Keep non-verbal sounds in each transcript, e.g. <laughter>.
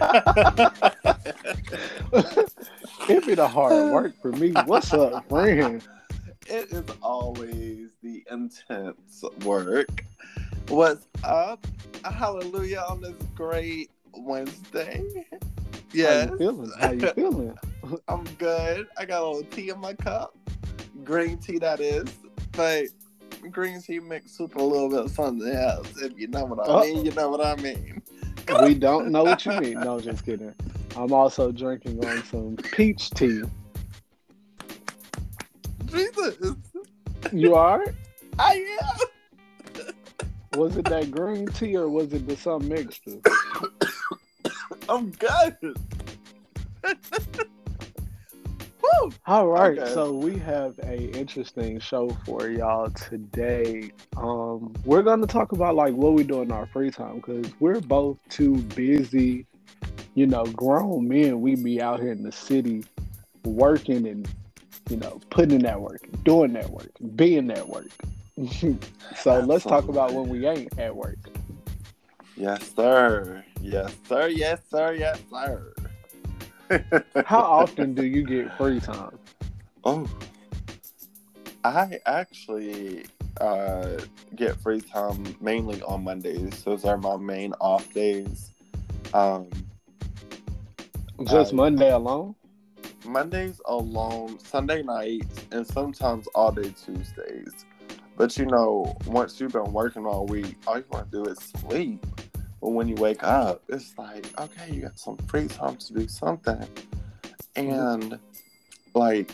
<laughs> it be the hard work for me. What's up, friend? It is always the intense work. What's up? Hallelujah on this great Wednesday. Yes. How you feeling? How you feeling? <laughs> I'm good. I got a little tea in my cup. Green tea, that is. But green tea mixed with a little bit of something else. If you know what I mean, you know what I mean. We don't know what you mean. No, just kidding. I'm also drinking on some peach tea. Jesus. You are? I am. Was it that green tea or was it the some mixture? <coughs> I'm good. <laughs> Woo! All right, Okay. so we have a interesting show for y'all today. Um, we're gonna talk about like what we do in our free time because we're both too busy, you know, grown men. We be out here in the city working and you know putting in that work, doing that work, being that work. <laughs> so let's talk about when we ain't at work. Yes, sir. Yes, sir. Yes, sir. Yes, sir. How often do you get free time? Oh, I actually uh, get free time mainly on Mondays. Those are my main off days. Um, Just Uh, Monday alone? Mondays alone, Sunday nights, and sometimes all day Tuesdays. But you know, once you've been working all week, all you want to do is sleep. But when you wake up, it's like, okay, you got some free time to do something. And like,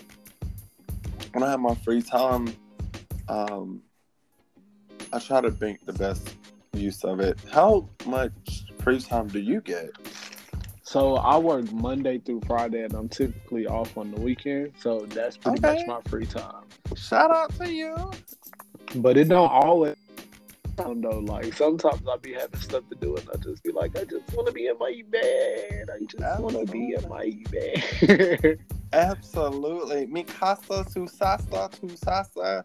when I have my free time, um, I try to make the best use of it. How much free time do you get? So I work Monday through Friday, and I'm typically off on the weekend. So that's pretty Okay. much my free time. Shout out to you. But it don't always. Though, like sometimes I'll be having stuff to do, and I just be like, I just want to be in my bed. I just want to be in my bed. <laughs> Absolutely. Mi casa, su sasa, tu sasa.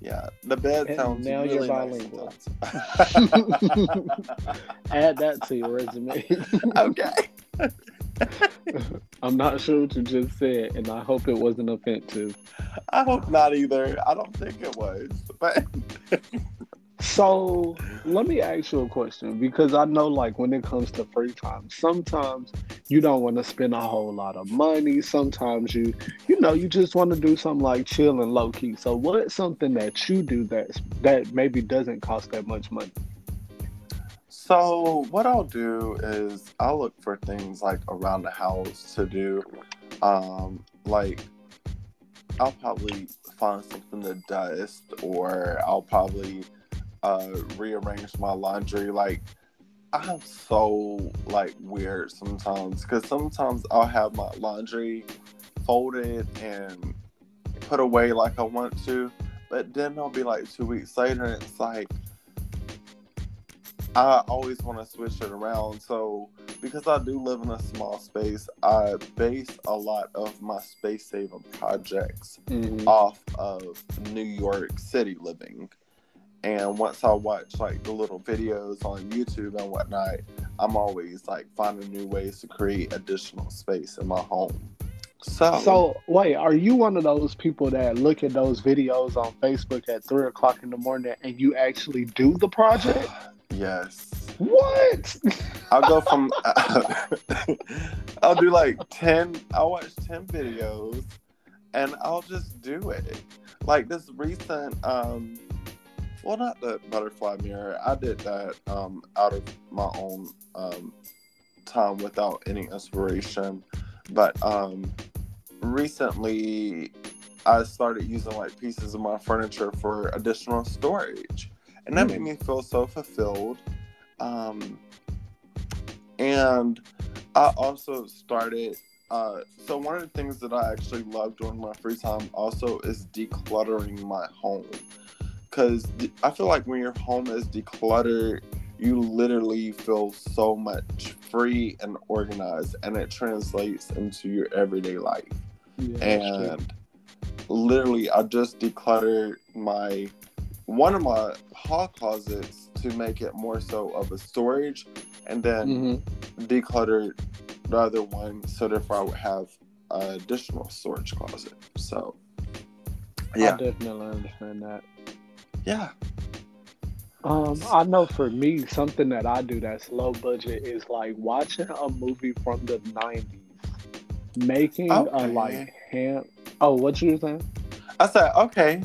Yeah, the bed And sounds now really you're nice. bilingual. sometimes. <laughs> Add that to your resume. okay. <laughs> I'm not sure what you just said, and I hope it wasn't offensive. I hope not either. I don't think it was. But So let me ask you a question because I know, like, when it comes to free time, sometimes you don't want to spend a whole lot of money. Sometimes you, you know, you just want to do something like chill and low key. So, what's something that you do that's that maybe doesn't cost that much money? so what I'll do is I'll look for things like around the house to do. Um, like I'll probably find something to dust or I'll probably uh rearrange my laundry like I'm so like weird sometimes because sometimes I'll have my laundry folded and put away like I want to, but then I'll be like two weeks later and it's like I always want to switch it around. So because I do live in a small space, I base a lot of my space saving projects off of New York City living. And once I watch like the little videos on YouTube and whatnot, I'm always like finding new ways to create additional space in my home. So, So, wait, are you one of those people that look at those videos on Facebook at three o'clock in the morning and you actually do the project? <sighs> yes, What? I'll go <laughs> from <laughs> I'll do like ten. I'll watch ten videos, and I'll just do it. Like this recent, um, well, not the butterfly mirror. I did that um, out of my own um, time without any inspiration. But um, recently, I started using like pieces of my furniture for additional storage, and that made me feel so fulfilled. Um, and I also started. Uh, so one of the things that I actually love doing my free time also is decluttering my home, because I feel like when your home is decluttered, you literally feel so much free and organized, and it translates into your everyday life. Yeah. And literally, I just decluttered my one of my hall closets to make it more so of a storage, and then Mm-hmm. declutter the other one, so therefore I would have an additional storage closet. So, yeah, I definitely understand that. Yeah, Um, I know for me, something that I do that's low budget is like watching a movie from the '90s, making a Okay. like ham. Oh, what you were saying? I said okay.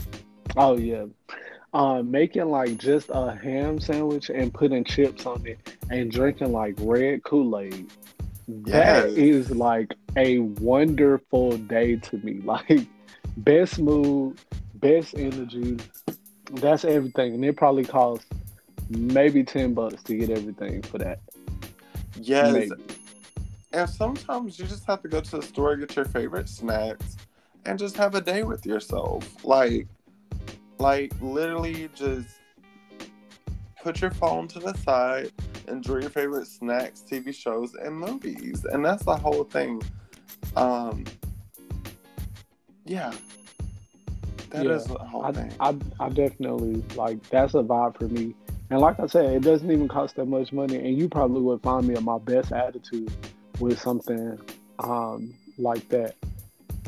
Oh yeah, um, making like just a ham sandwich and putting chips on it and drinking like red Kool Aid. That Yes. is like a wonderful day to me. <laughs> Like best mood, best energy. That's everything, and it probably costs maybe ten bucks to get everything for that. Yes, Maybe. and sometimes you just have to go to the store get your favorite snacks and just have a day with yourself. Like, like literally just put your phone to the side, enjoy your favorite snacks, TV shows, and movies, and that's the whole thing. Um, yeah, that is Yeah, the whole I, thing. I, I definitely like that's a vibe for me. And like I said, it doesn't even cost that much money, and you probably would find me at my best attitude with something um, like that.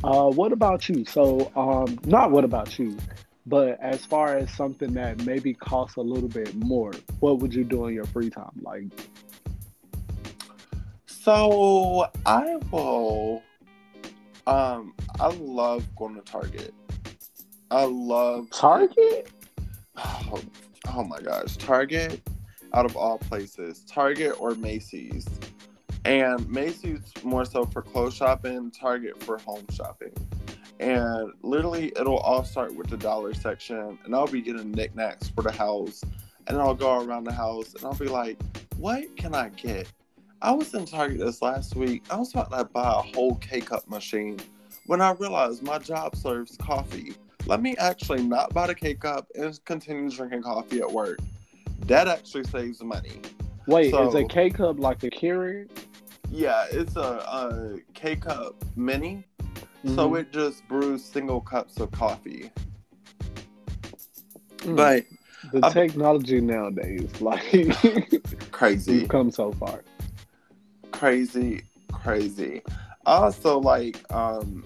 Uh, what about you? So, um, not what about you, but as far as something that maybe costs a little bit more, what would you do in your free time? Like, So I will. Um, I love going to Target. I love Target? <sighs> Oh, oh my gosh, Target, out of all places, Target or Macy's, and Macy's more so for clothes shopping, Target for home shopping, and literally it'll all start with the dollar section, and I'll be getting knickknacks for the house, and I'll go around the house, and I'll be like, what can I get? I was in Target this last week. I was about to buy a whole K cup machine when I realized my job serves coffee. Let me actually not buy the K cup and continue drinking coffee at work. That actually saves money. Wait, is a K cup like a Keurig? Yeah, it's a, a K cup mini, so Mhm. it just brews single cups of coffee. Mm. But the I'm- technology nowadays, <laughs> like, crazy. you've come so far. crazy, crazy. Also like um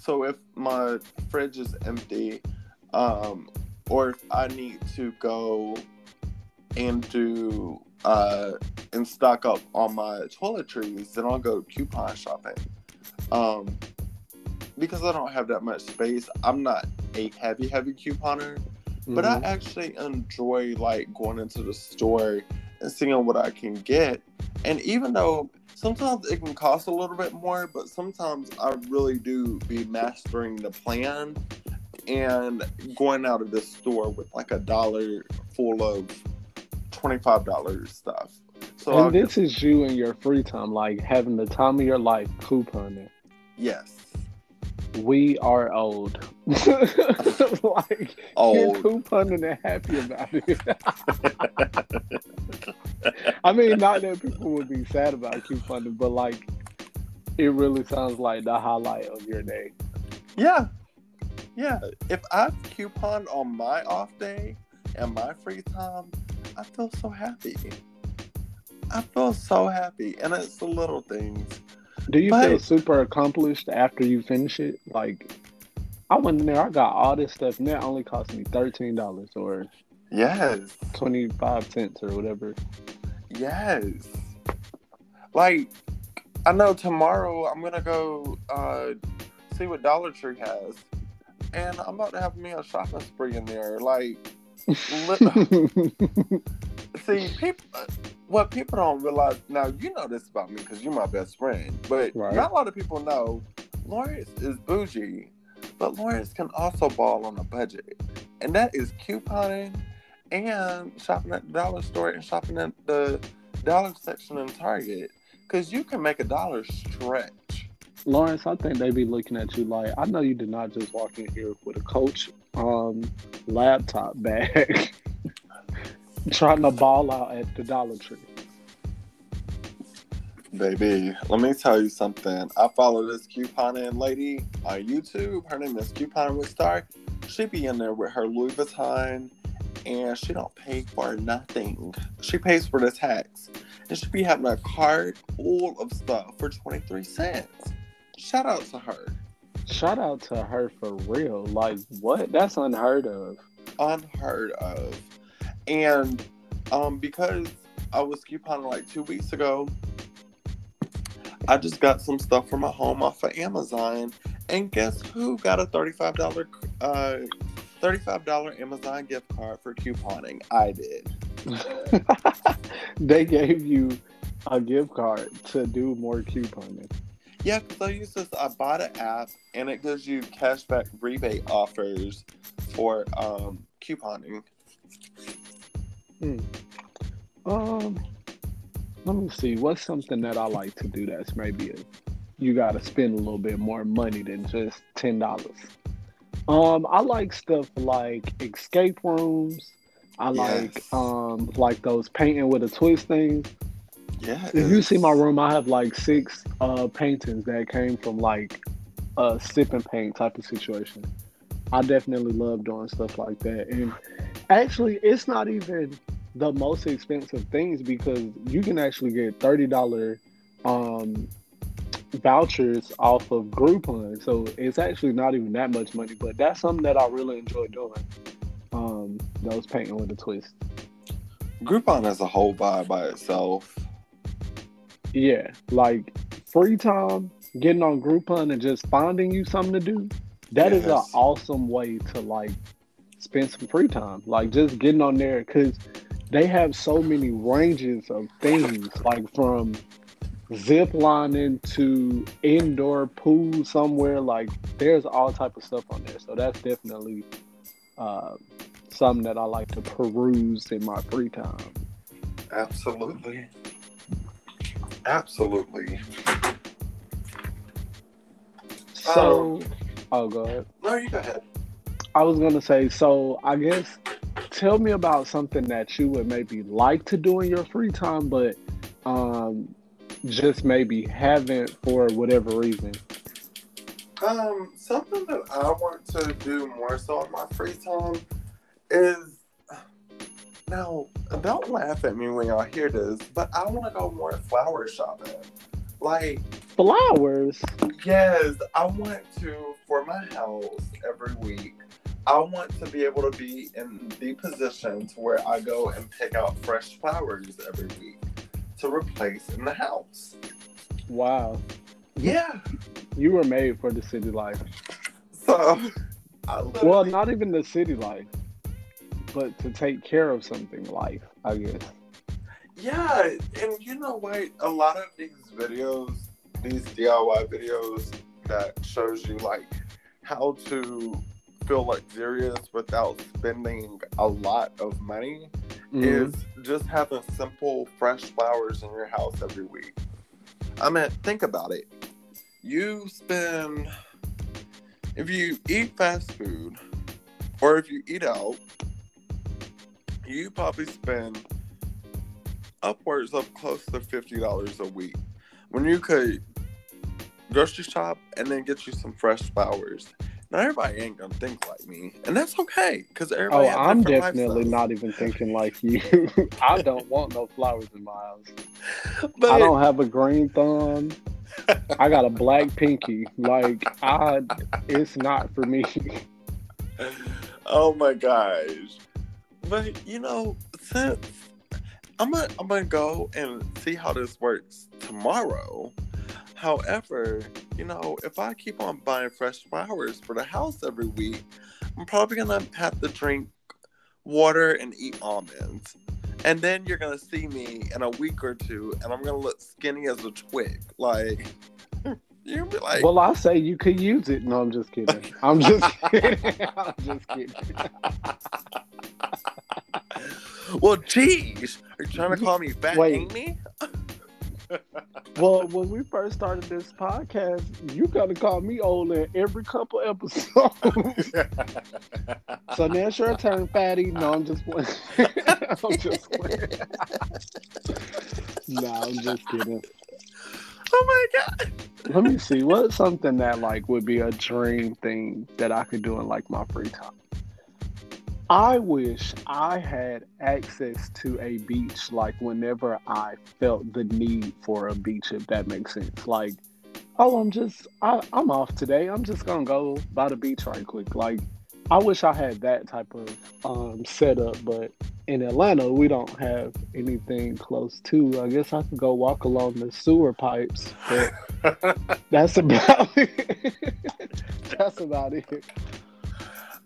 so if my fridge is empty, um, or if I need to go and do uh and stock up on my toiletries, then I'll go coupon shopping. Um because I don't have that much space, I'm not a heavy, heavy couponer. But Mhm. I actually enjoy like going into the store and seeing what I can get. And even though sometimes it can cost a little bit more, but sometimes I really do be mastering the plan and going out of the store with like a dollar full of twenty-five dollars stuff. So and I'll- this is you in your free time, like having the time of your life couponing. yes, We are old. <laughs> like you're old. couponing and happy about it. <laughs> I mean, not that people would be sad about couponing, but like it really sounds like the highlight of your day. Yeah. Yeah. If I coupon on my off day and my free time, I feel so happy. I feel so happy. And it's the little things. Do you feel super accomplished after you finish it? Like I went in there, I got all this stuff, and that only cost me thirteen dollars or Yes. twenty five cents or whatever. Yes. Like, I know tomorrow I'm going to go uh, see what Dollar Tree has. And I'm about to have me a shopping spree in there. Like, li- <laughs> See, people, what people don't realize now, you know this about me because you're my best friend, but Right. not a lot of people know Lawrence is bougie, but Lawrence can also ball on a budget, and that is couponing and shopping at the dollar store and shopping at the dollar section in Target because you can make a dollar stretch. Lawrence, I think they be looking at you like, I know you did not just walk in here with a coach um laptop bag <laughs> trying to ball out at the Dollar Tree. Baby, let me tell you something. I follow this couponing lady on YouTube. Her name is Couponing with Star. She be in there with her Louis Vuitton and she don't pay for nothing. She pays for the tax. And she be having a cart full of stuff for 23 cents. Shout out to her. Shout out to her for real. Like what? That's unheard of. Unheard of. And um because I was couponing like two weeks ago, I just got some stuff for my home off of Amazon. And guess who got a $35 uh $35 Amazon gift card for couponing? I did. <laughs> they gave you a gift card to do more couponing. Yeah, because I use this. I bought an app and it gives you cashback rebate offers for um, couponing. Hmm. Um, let me see. What's something that I like to do that's maybe a, you got to spend a little bit more money than just ten dollars. Um, I like stuff like escape rooms. I like Yes. um like those painting with a twist things. Yeah. If you see my room, I have like six uh paintings that came from like a sip and paint type of situation. I definitely love doing stuff like that. And actually it's not even the most expensive things because you can actually get thirty dollar um vouchers off of Groupon. So it's actually not even that much money, but that's something that I really enjoy doing. Um those painting with a twist. Groupon has a whole vibe by itself. Yeah, like free time, getting on Groupon and just finding you something to do. That is an awesome way to like spend some free time. Like just getting on there because they have so many ranges of things, like from zip lining to indoor pool somewhere. Like there's all type of stuff on there. So that's definitely uh, something that I like to peruse in my free time. Absolutely. Absolutely. So, oh, go ahead. No, you go ahead. I was gonna say, so I guess tell me about something that you would maybe like to do in your free time, but um, just maybe haven't for whatever reason. Um, something that I want to do more so in my free time is now don't laugh at me when y'all hear this, but I want to go more flower shopping. Like, Flowers. yes, I want to for my house every week. I want to be able to be in the position to where I go and pick out fresh flowers every week to replace in the house. Wow, Yeah. you were made for the city life. So, I Well, not even the city life, but to take care of something life, I guess. Yeah, and you know what? A lot of these videos, these DIY videos that shows you like how to feel luxurious without spending a lot of money Mhm. is just having simple fresh flowers in your house every week. I mean, think about it. You spend if you eat fast food or if you eat out, you probably spend upwards of close to fifty dollars a week. When you could grocery shop and then get you some fresh flowers. Now everybody ain't gonna think like me, and that's okay because everybody. Oh, I'm definitely lifestyles. not even thinking like you. <laughs> I don't want no flowers in my house. But I don't have a green thumb. I got a black pinky. Like I, it's not for me. <laughs> oh my gosh. But you know, since I'm gonna I'm gonna go and see how this works tomorrow. However, you know, if I keep on buying fresh flowers for the house every week, I'm probably gonna have to drink water and eat almonds. And then you're gonna see me in a week or two, and I'm gonna look skinny as a twig. Like <laughs> you're be like, Well, I say you could use it. No, I'm just kidding. <laughs> I'm just kidding. <laughs> I'm just kidding. Well, geez, are you trying to call me fat Wait. Amy? Well, when we first started this podcast, you gotta call me old in every couple episodes. <laughs> so now it's your turn, fatty. No, I'm just playing. <laughs> I'm just playing. no, I'm just kidding. oh my god! Let me see. What's something that like would be a dream thing that I could do in like my free time? I wish I had access to a beach like whenever I felt the need for a beach, if that makes sense. Like, oh, I'm just, I, I'm off today. I'm just gonna go by the beach right quick. Like, I wish I had that type of um, setup, but in Atlanta, we don't have anything close to. I guess I could go walk along the sewer pipes, but <laughs> that's about it. <laughs> that's about it.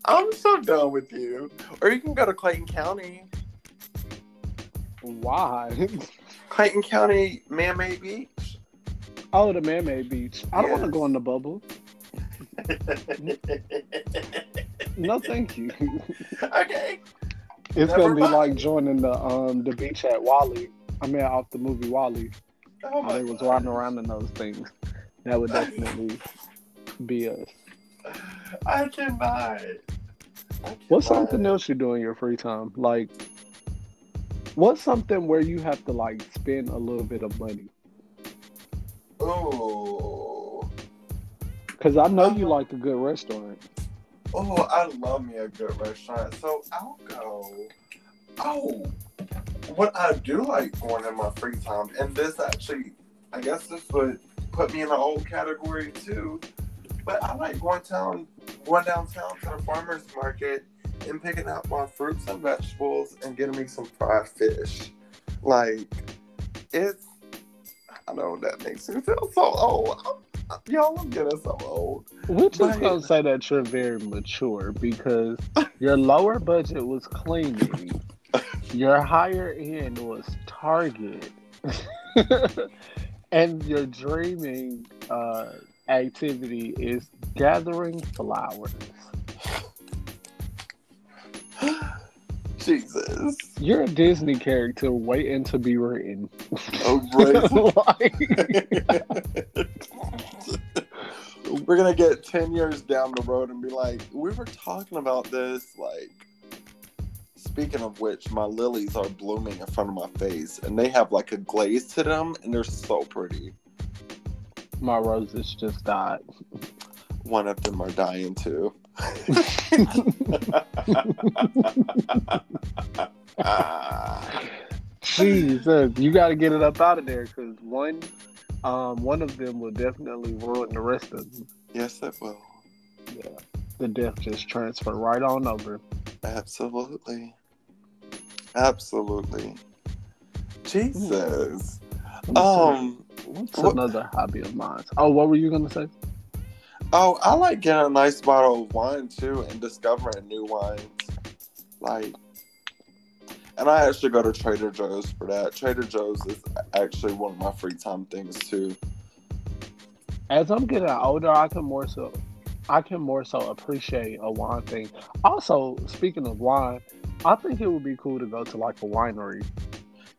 I'm so done with you. Or you can go to Clayton County. Why? <laughs> Clayton County Man-Made Beach. Oh, the man-made beach. I don't want to go in the bubble. <laughs> No, thank you. <laughs> okay. It's Never gonna be mind. like joining the um the beach at WALL-E. I mean, off the movie WALL-E. Oh my they was riding around in those things. That would definitely be us. I cannot. What's something else you do in your free time? Like, what's something where you have to like spend a little bit of money? Oh, Because I know you uh-huh. like a good restaurant. oh, I love me a good restaurant. So I'll go. Oh, what I do like going in my free time, and this actually, I guess this would put me in the old category too. But I like going down, going downtown to the farmers market and picking out my fruits and vegetables and getting me some fried fish. Like it's, I know that makes me feel so old. I'm, y'all, I'm getting so old. We're just Right. gonna say that you're very mature because your lower budget was cleaning, your higher end was Target, <laughs> and your dreaming uh, activity is gathering flowers. <sighs> Jesus. You're a Disney character waiting to be written. Oh, right. <laughs> <laughs> We're gonna get ten years down the road and be like, we were talking about this. Like, speaking of which, my lilies are blooming in front of my face, and they have like a glaze to them, and they're so pretty. My roses just died. One of them are dying too. Jesus, you got to get it up out of there because one, um, one of them will definitely ruin the rest of them. yes, it will. Yeah, the death just transfer right on over. Absolutely. Absolutely. Jesus. What's, Um. What's what- another hobby of mine? Oh, what were you gonna say? Oh, I like getting a nice bottle of wine too and discovering new wines. Like, and I actually go to Trader Joe's for that. Trader Joe's is actually one of my free time things too. As I'm getting older, I can more so, I can more so appreciate a wine thing. Also, speaking of wine, I think it would be cool to go to like a winery.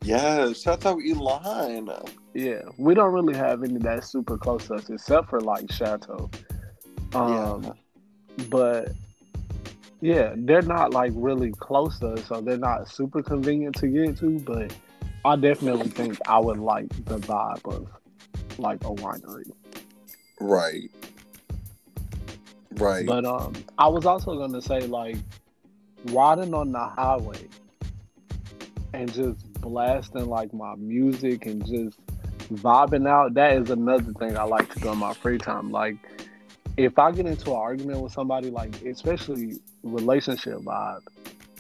Yes, Chateau Elan. Yeah, we don't really have any that's super close to us except for like Chateau. Um, yeah. but yeah, they're not like really close to us, so they're not super convenient to get to. But I definitely think I would like the vibe of like a winery. Right. Right. But um, I was also gonna say like riding on the highway and just blasting like my music and just vibing out. That is another thing I like to do in my free time. Like if I get into an argument with somebody, like especially relationship vibe,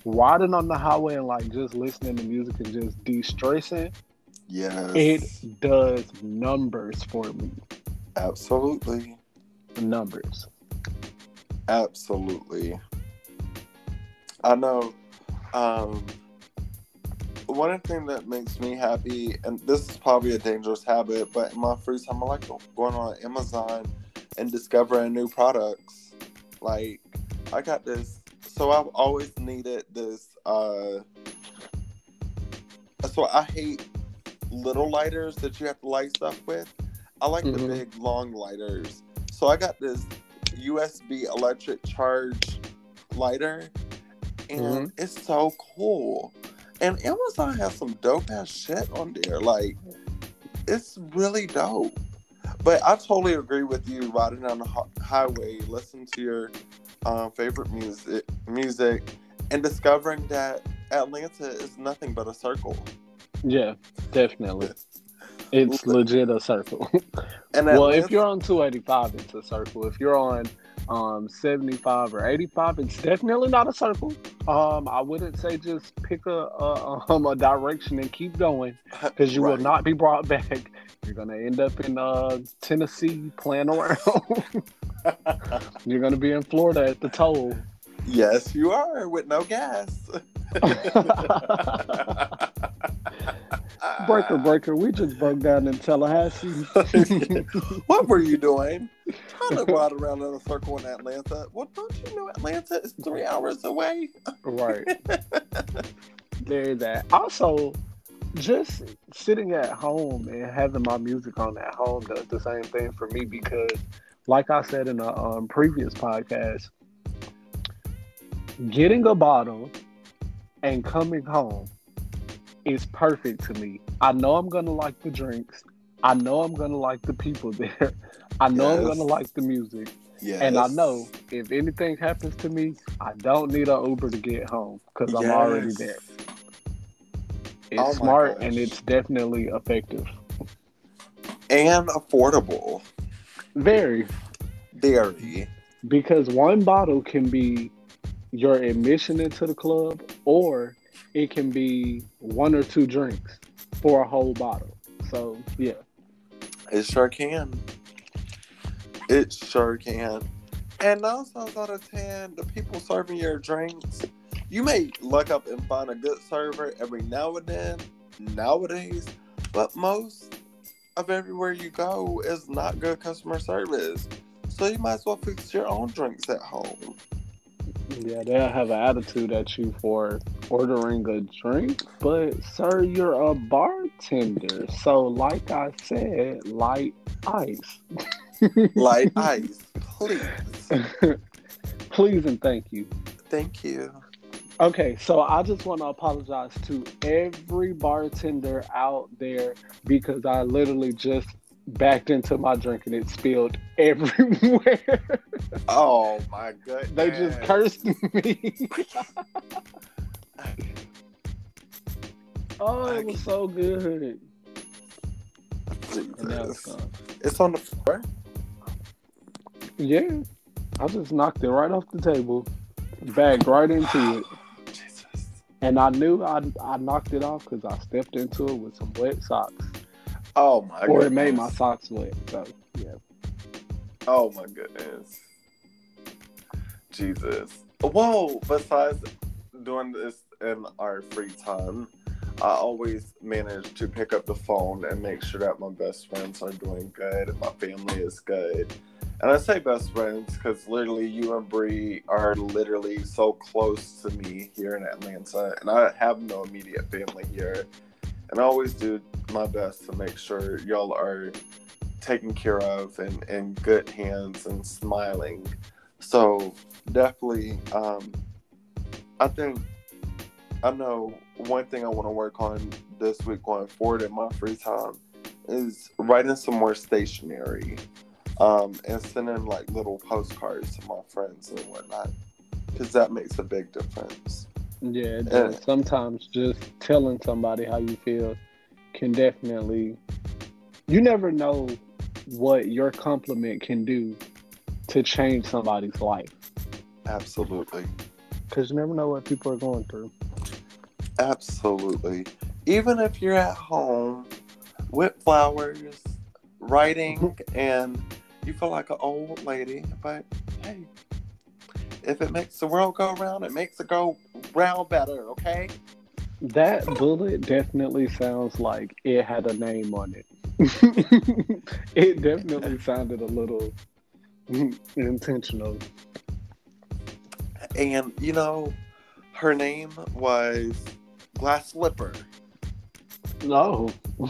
riding on the highway and like just listening to music and just de-stressing, yes. it does numbers for me. Absolutely. Numbers. Absolutely. I know. Um, one thing that makes me happy, and this is probably a dangerous habit, but in my free time, I like going on Amazon and discovering new products. Like, I got this. So I've always needed this. Uh, so I hate little lighters that you have to light stuff with. I like the Mhm. big long lighters. So I got this USB electric charge lighter, and it's so cool. And Amazon has some dope ass shit on there. Like, it's really dope. But I totally agree with you. Riding down the highway, listen to your um, favorite music, music, and discovering that Atlanta is nothing but a circle. Yeah, definitely. It's legit a circle. <laughs> And well, Atlanta, if you're on 285, it's a circle. If you're on um 75 or 85, it's definitely not a circle. Um, I wouldn't say just pick a a, <laughs> um, a direction and keep going <laughs> because you will not be brought <laughs> back. You're gonna end up in uh Tennessee playing around. You're gonna be in Florida at the toll. yes, you are with no gas. breaker, breaker. We just broke down in Tallahassee. what were you doing? Trying <laughs> to ride around in a circle in Atlanta. Well, don't you know Atlanta is three hours away? right. <laughs> There's that. Also, just sitting at home and having my music on at home does the same thing for me because, like I said in a um, previous podcast, getting a bottle and coming home is perfect to me. I know I'm gonna like the drinks. I know I'm gonna like the people <laughs> there. I know I'm gonna like the music. Yes. And I know if anything happens to me, I don't need an Uber to get home because I'm already there. It's Oh smart and it's definitely effective. And affordable. Very. Very. Because one bottle can be your admission into the club, or it can be one or two drinks for a whole bottle. So, yeah. It sure can. It sure can. And nine times out of ten, the people serving your drinks, you may look up and find a good server every now and then, nowadays, but most of everywhere you go is not good customer service. So you might as well fix your own drinks at home. Yeah, they'll have an attitude at you for ordering a drink, but sir, you're a bartender. So, like I said, light ice. <laughs> Light ice, please. <laughs> Please and thank you. Thank you. Okay, so I just want to apologize to every bartender out there because I literally just backed into my drink and it spilled <laughs> everywhere. Oh my goodness. they just cursed me. <laughs> oh, it was so good. And now it's gone. It's on the floor. Yeah, I just knocked it right off the table, bagged right into it. And I knew I, I knocked it off because I stepped into it with some wet socks. Oh my or goodness. it made my socks wet. So, yeah. Oh my goodness. Jesus. Whoa, besides doing this in our free time, I always manage to pick up the phone and make sure that my best friends are doing good and my family is good. And I say best friends because literally you and Bree are literally so close to me here in Atlanta, and I have no immediate family here. And I always do my best to make sure y'all are taken care of and in good hands and smiling. So definitely, um, I think I know one thing I want to work on this week going forward in my free time is writing some more stationery um, and sending like little postcards to my friends and whatnot because that makes a big difference. Yeah, does. sometimes just telling somebody how you feel can definitely. You never know what your compliment can do to change somebody's life Absolutely. because you never know what people are going through. Absolutely. Even if you're at home with flowers, writing, and you feel like an old lady, but hey, if it makes the world go round, it makes it go round better, okay? That bullet definitely sounds like it had a name on it. <laughs> it definitely <laughs> sounded a little intentional. And, you know, her name was Glass Slipper. No. <laughs>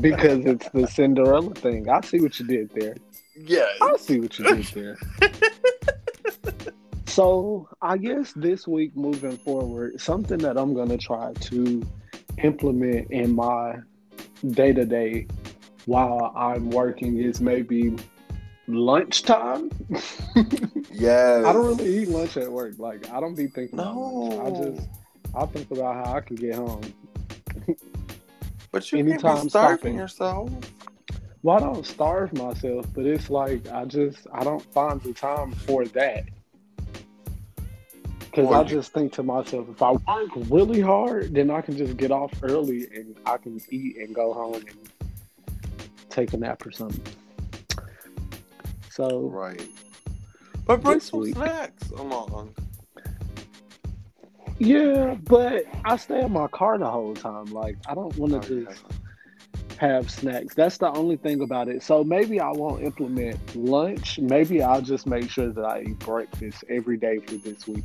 because it's the Cinderella thing. I see what you did there. Yeah, I see what you did there. <laughs> so I guess this week moving forward, something that I'm gonna try to implement in my day to day while I'm working is maybe lunchtime. yeah. <laughs> I don't really eat lunch at work. Like I don't be thinking about lunch. I just I think about how I can get home. But you can't anytime be starving stopping. yourself. Well, I don't starve myself, but it's like I just I don't find the time for that. Because I just think to myself, if I work really hard, then I can just get off early and I can eat and go home and take a nap or something. So Right. But bring some week. snacks along. Yeah, but I stay in my car the whole time. Like I don't want to Oh, yeah. just have snacks. That's the only thing about it. So maybe I won't implement lunch. Maybe I'll just make sure that I eat breakfast every day for this week.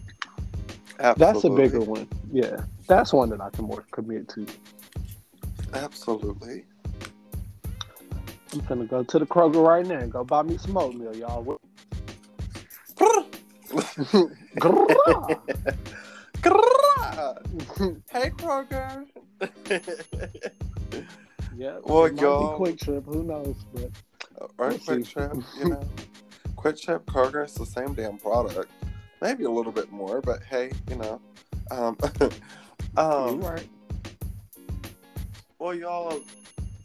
That's a bigger one. Yeah, that's one that I can more commit to. Absolutely. I'm gonna go to the Kroger right now and go buy me some oatmeal, y'all. <laughs> <laughs> Hey Kroger. <laughs> yeah. Well, it might be y'all- quick trip. Who knows? But or We'll Quick see. Trip, you <laughs> know. QuikTrip, Kroger, it's the same damn product. Maybe a little bit more, but hey, you know. Um, <laughs> um, you're right. Well, y'all,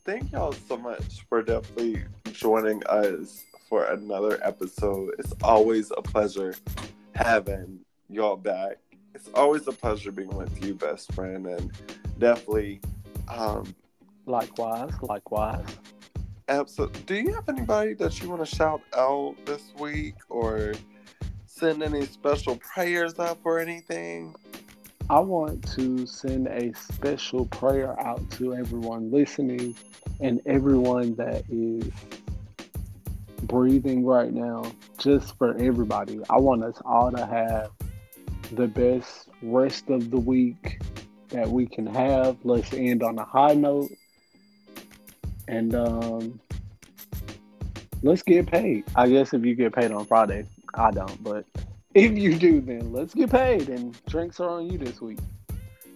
thank y'all so much for definitely joining us for another episode. It's always a pleasure having y'all back. It's always a pleasure being with you, best friend, and definitely, um, Likewise, likewise. absolutely. Do you have anybody that you want to shout out this week, or send any special prayers up or anything? I want to send a special prayer out to everyone listening and everyone that is breathing right now, just for everybody. I want us all to have the best rest of the week that we can have. Let's end on a high note. And um, let's get paid. I guess if you get paid on Friday, I don't, but if you do, then let's get paid and drinks are on you this week.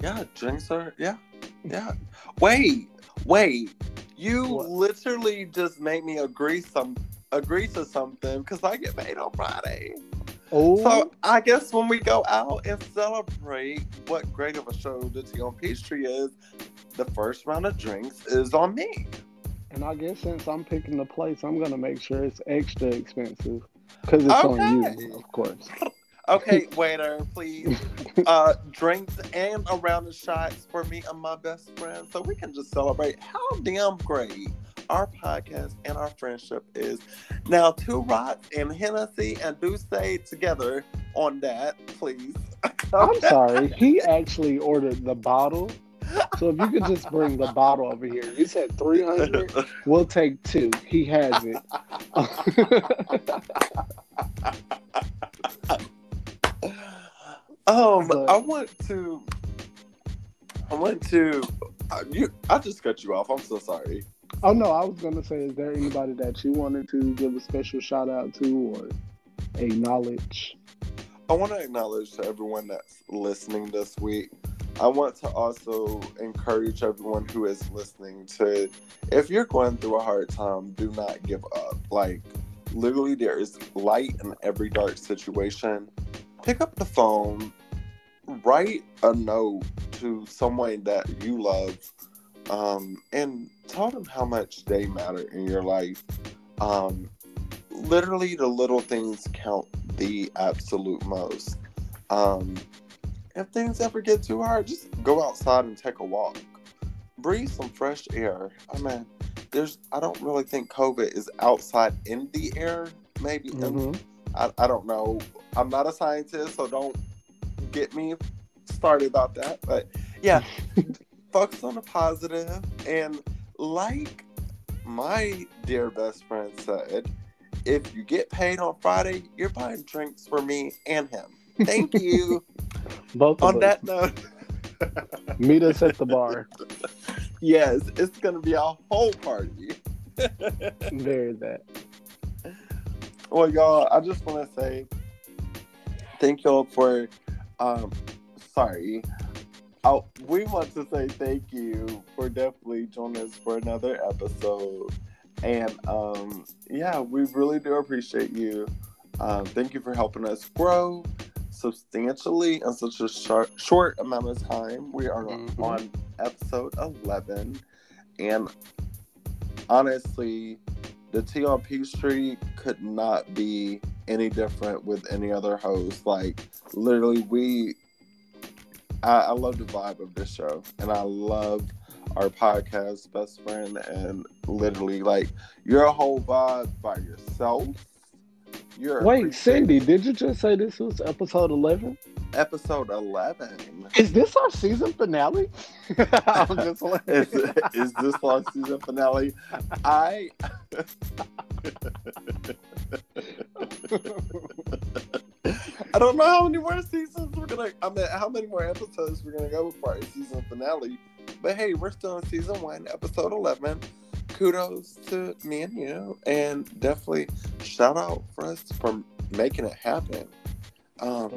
Yeah, drinks are. Yeah, yeah. Wait, wait. You What? literally just made me agree some agree to something because I get paid on Friday. Oh, So I guess when we go out and celebrate what great of a show the Tea on Peachtree is, the first round of drinks is on me. and I guess since I'm picking the place, I'm gonna make sure it's extra expensive because it's on you, of course. <laughs> Okay, <laughs> waiter, please. <laughs> Uh, drinks and a round of shots for me and my best friend, so we can just celebrate how damn great our podcast and our friendship is. Now, two rocks and Hennessy and D'usse together on that, please. I'm <laughs> sorry, he actually ordered the bottle. So if you could just bring the bottle over here. You said 300. We'll take two. He has it. <laughs> um, But- I want to. I want to. Uh, you, I just cut you off. I'm so sorry. Oh no, I was gonna say, is there anybody that you wanted to give a special shout out to or acknowledge? I want to acknowledge to everyone that's listening this week. I want to also encourage everyone who is listening to, if you're going through a hard time, do not give up. Like, literally, there is light in every dark situation. Pick up the phone, write a note to someone that you love, um, and tell them how much they matter in your life. Um, literally, the little things count the absolute most. Um, if things ever get too hard, just go outside and take a walk. Breathe some fresh air. I mean, there's I don't really think COVID is outside in the air. Maybe Mhm. I, I don't know. I'm not a scientist, so don't get me started about that. But yeah, <laughs> focus on the positive and like my dear best friend said, if you get paid on Friday, you're buying drinks for me and him. Thank <laughs> you. Both of on that note, <laughs> Meet us at the bar. <laughs> yes, it's gonna be a whole party. Very that. Well, y'all, I just want to say thank y'all for. Um, sorry, oh, we want to say thank you for definitely joining us for another episode, and um, yeah, we really do appreciate you. Um, thank you for helping us grow substantially in such a short, short amount of time. We are Mhm. on episode 11. And honestly, the Tea on Peachtree could not be any different with any other host. Like, literally, we. I, I love the vibe of this show, and I love our podcast best friend. And literally, like, you're a whole vibe by yourself. You're Wait, Cindy, did you just say this was episode 11? episode 11. Is this our season finale? <laughs> I'm <laughs> just is, is this our season finale? I <laughs> I don't know how many more seasons we're gonna. I mean, how many more episodes we're gonna go before our season finale? But hey, we're still in season one, episode eleven. Kudos to me and you, and definitely shout out for us for making it happen, um,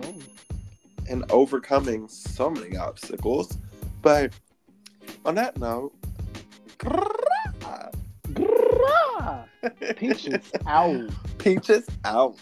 and overcoming so many obstacles. But on that note, Grrrah! <laughs> Peaches out. peaches out.